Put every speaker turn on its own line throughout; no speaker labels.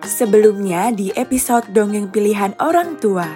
Sebelumnya di episode dongeng pilihan orang tua.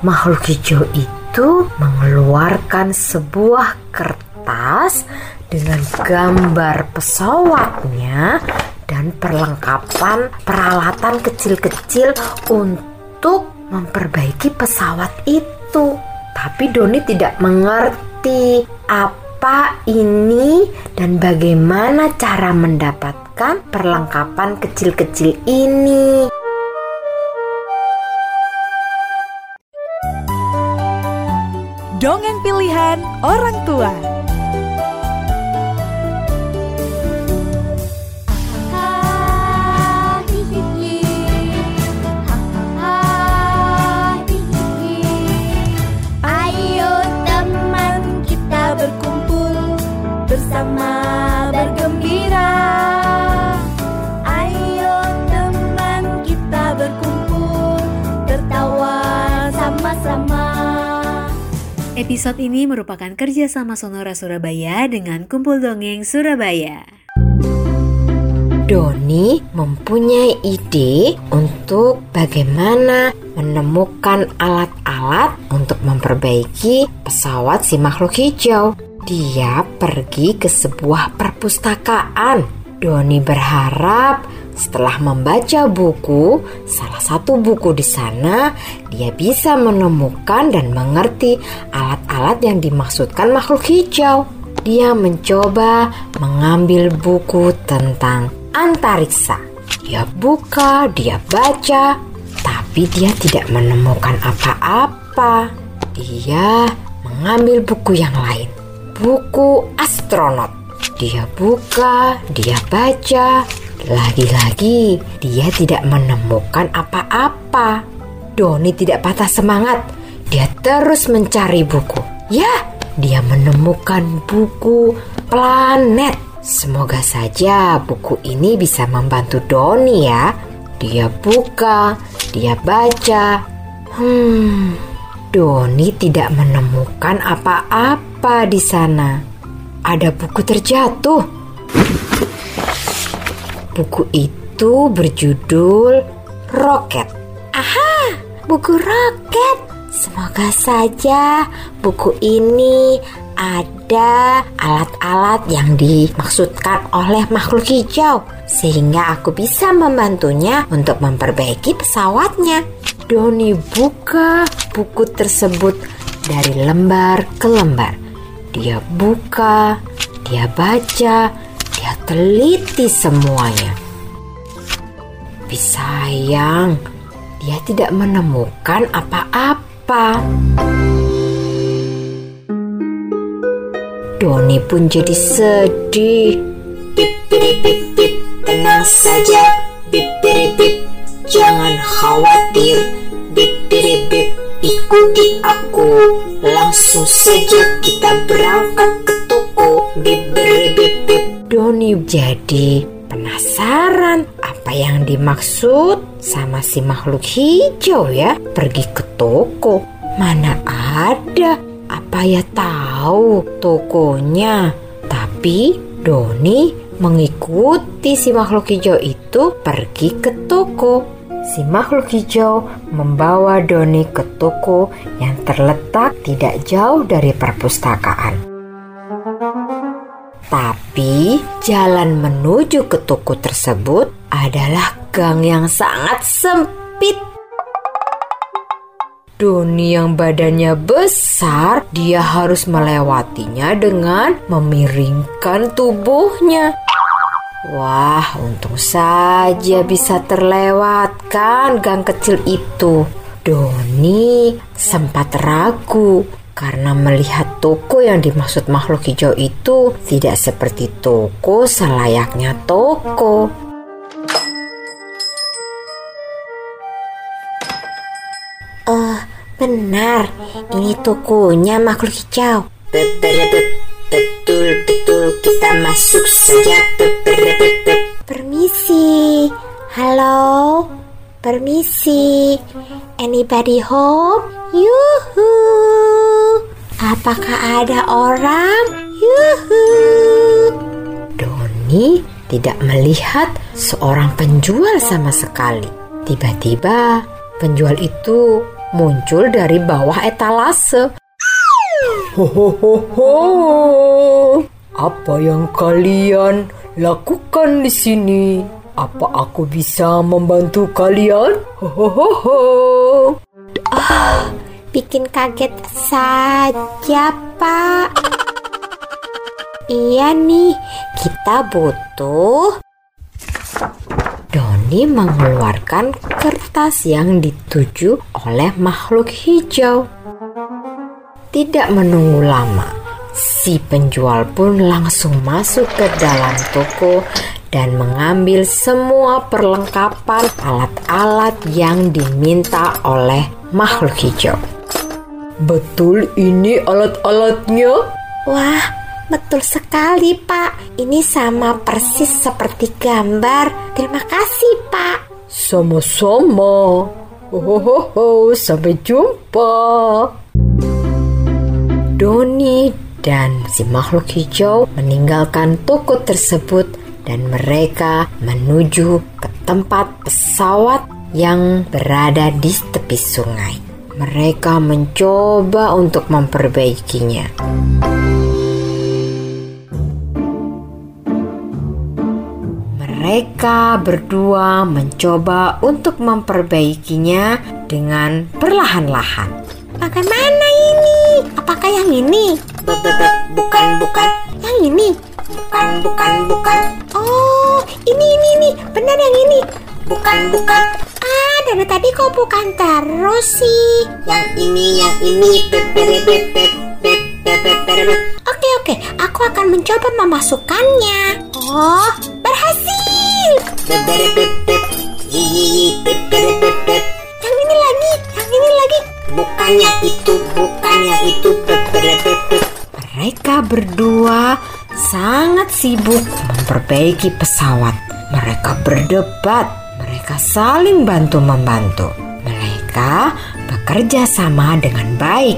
Makhluk hijau itu mengeluarkan sebuah kertas dengan gambar pesawatnya dan perlengkapan peralatan kecil-kecil untuk memperbaiki pesawat itu. Tapi Doni tidak mengerti apa ini dan bagaimana cara mendapatkan perlengkapan kecil-kecil ini.
Dongeng pilihan orang tua.
Episode ini merupakan kerjasama Sonora Surabaya dengan Kumpul Dongeng Surabaya.
Doni mempunyai ide untuk bagaimana menemukan alat-alat untuk memperbaiki pesawat si makhluk hijau. Dia pergi ke sebuah perpustakaan. Doni berharap setelah membaca buku, salah satu buku di sana, dia bisa menemukan dan mengerti alat-alat yang dimaksudkan makhluk hijau. Dia mencoba mengambil buku tentang antariksa. Dia buka, dia baca, tapi dia tidak menemukan apa-apa. Dia mengambil buku yang lain, buku astronot. Dia buka, dia baca, lagi-lagi dia tidak menemukan apa-apa. Doni tidak patah semangat. Dia terus mencari buku. Ya, dia menemukan buku planet. Semoga saja buku ini bisa membantu Doni ya. Dia buka, dia baca. Hmm, Doni tidak menemukan apa-apa di sana. Ada buku terjatuh. Buku itu berjudul Roket. Aha, buku roket. Semoga saja buku ini ada alat-alat yang dimaksudkan oleh makhluk hijau sehingga aku bisa membantunya untuk memperbaiki pesawatnya. Doni buka buku tersebut dari lembar ke lembar. Dia buka, dia baca, dia teliti semuanya. Tapi sayang, dia tidak menemukan apa-apa. Doni pun jadi sedih.
Bip bip bip bip tenang saja bip bip bip jangan khawatir bip bip bip ikuti aku langsung saja kita berangkat ke
jadi penasaran apa yang dimaksud sama si makhluk hijau ya pergi ke toko. Mana ada apa ya tahu tokonya. Tapi Doni mengikuti si makhluk hijau itu pergi ke toko. Si makhluk hijau membawa Doni ke toko yang terletak tidak jauh dari perpustakaan. Tapi jalan menuju ke toko tersebut adalah gang yang sangat sempit. Doni yang badannya besar, dia harus melewatinya dengan memiringkan tubuhnya. Wah, untung saja bisa terlewatkan gang kecil itu. Doni sempat ragu karena melihat toko yang dimaksud makhluk hijau itu tidak seperti toko selayaknya toko. Oh, benar. Ini tokonya makhluk hijau.
Beberebeb, betul-betul kita masuk saja.
Permisi. Halo. Permisi. Anybody home? Yuhu. Apakah ada orang? Yuhu. Doni tidak melihat seorang penjual sama sekali. Tiba-tiba penjual itu muncul dari bawah etalase. Hohoho, apa yang kalian lakukan di sini? Apa aku bisa membantu kalian? Hohoho.
Ah, bikin kaget saja, Pak. Iya nih, kita butuh
Doni mengeluarkan kertas yang dituju oleh makhluk hijau. Tidak menunggu lama, si penjual pun langsung masuk ke dalam toko dan mengambil semua perlengkapan alat-alat yang diminta oleh makhluk hijau. Betul ini alat-alatnya?
Wah, betul sekali, Pak. Ini sama persis seperti gambar. Terima kasih, Pak.
Sama-sama. Hohoho, sampai jumpa. Doni dan si makhluk hijau meninggalkan toko tersebut dan mereka menuju ke tempat pesawat yang berada di tepi sungai. Mereka mencoba untuk memperbaikinya. Mereka berdua mencoba untuk memperbaikinya dengan perlahan-lahan.
Bagaimana ini? Apakah yang ini?
Bukan, bukan,
Yang ini?
bukan, bukan, bukan,
Oh, ini, ini, ini. Benar yang ini.
Bukan, bukan.
Ah, dari tadi kok bukan terus sih?
Yang ini, yang ini,
Oke, oke. Aku akan mencoba memasukkannya. Oh, berhasil. Yang ini lagi, yang ini lagi.
Bukan yang itu, bukan yang itu.
Mereka berdua sangat sibuk memperbaiki pesawat. Mereka berdebat, mereka saling bantu-membantu. Mereka bekerja sama dengan baik.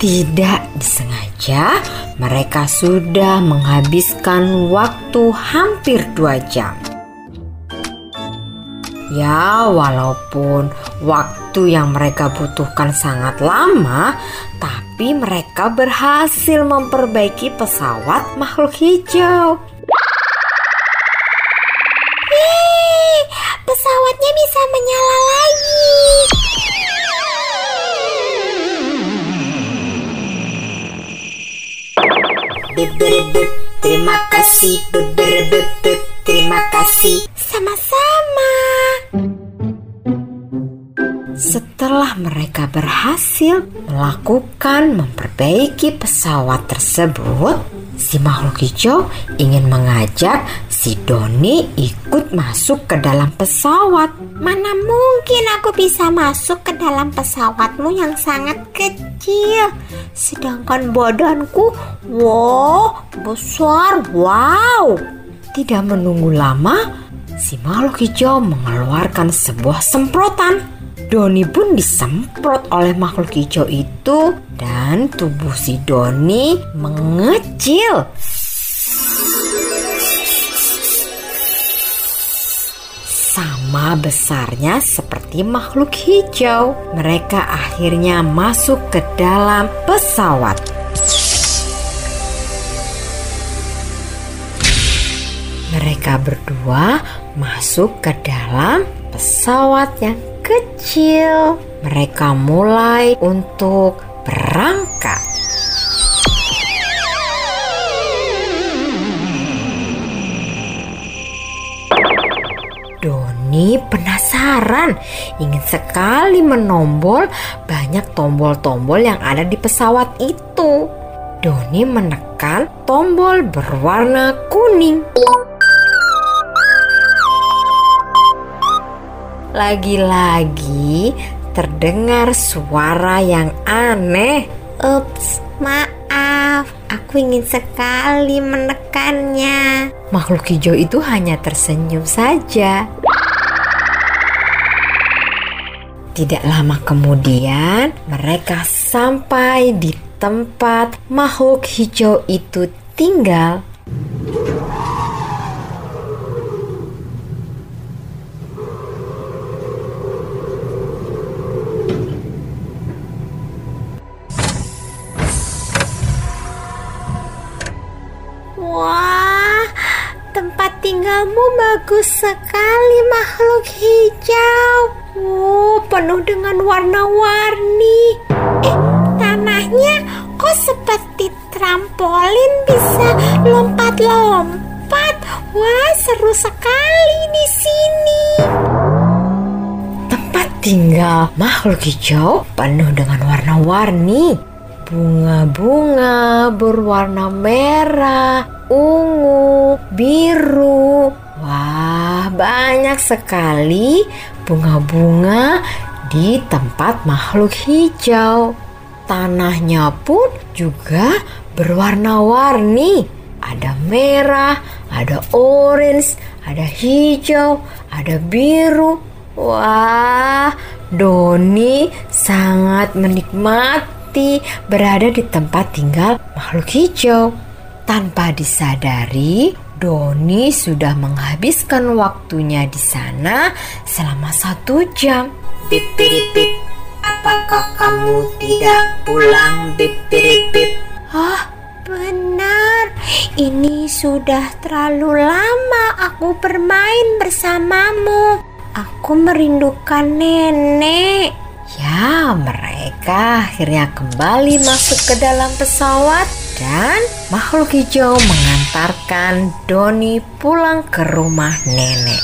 Tidak disengaja, mereka sudah menghabiskan waktu hampir dua jam. Ya, walaupun waktu yang mereka butuhkan sangat lama, tapi mereka berhasil memperbaiki pesawat makhluk hijau.
Yeay, pesawatnya bisa menyala lagi.
Bebere, bebe. Terima kasih, bebere, bebe. Terima kasih.
Sama-sama.
Setelah mereka berhasil melakukan memperbaiki pesawat tersebut, si makhluk hijau ingin mengajak si Doni ikut masuk ke dalam pesawat.
Mana mungkin aku bisa masuk ke dalam pesawatmu yang sangat kecil. Sedangkan badanku, wow, besar, wow.
Tidak menunggu lama, si makhluk hijau mengeluarkan sebuah semprotan. Doni pun disemprot oleh makhluk hijau itu dan tubuh si Doni mengecil. Sama besarnya seperti makhluk hijau. Mereka akhirnya masuk ke dalam pesawat. Mereka berdua masuk ke dalam pesawat yang kecil. Mereka mulai untuk berangkat. Doni penasaran, ingin sekali menombol banyak tombol-tombol yang ada di pesawat itu. Doni menekan tombol berwarna kuning. Lagi-lagi terdengar suara yang aneh.
Ups, maaf. Aku ingin sekali menekannya.
Makhluk hijau itu hanya tersenyum saja. Tidak lama kemudian, mereka sampai di tempat makhluk hijau itu tinggal.
Sekali makhluk hijau. Oh, penuh dengan warna-warni. Eh, tanahnya kok seperti trampolin bisa lompat-lompat. Wah, seru sekali di sini.
Tempat tinggal makhluk hijau penuh dengan warna-warni. Bunga-bunga berwarna merah, ungu, biru. Banyak sekali bunga-bunga di tempat makhluk hijau. Tanahnya pun juga berwarna-warni. Ada merah, ada orange, ada hijau, ada biru. Wah, Doni sangat menikmati berada di tempat tinggal makhluk hijau. Tanpa disadari, Doni sudah menghabiskan waktunya di sana selama satu jam.
Bip. Apakah kamu tidak pulang bip?
Oh, benar. Ini sudah terlalu lama aku bermain bersamamu. Aku merindukan nenek.
Ya, mereka akhirnya kembali masuk ke dalam pesawat dan makhluk hijau mengantarkan Doni pulang ke rumah nenek.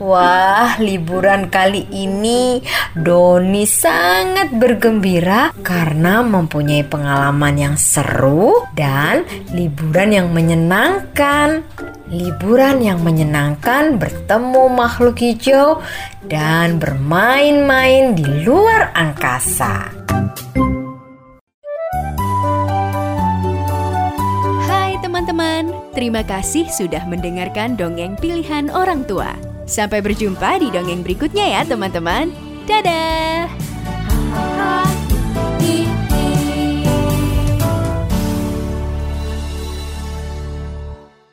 Wah, liburan kali ini Doni sangat bergembira karena mempunyai pengalaman yang seru dan liburan yang menyenangkan. Liburan yang menyenangkan bertemu makhluk hijau dan bermain-main di luar angkasa.
Hai teman-teman, terima kasih sudah mendengarkan dongeng pilihan orang tua. Sampai berjumpa di dongeng berikutnya ya teman-teman. Dadah!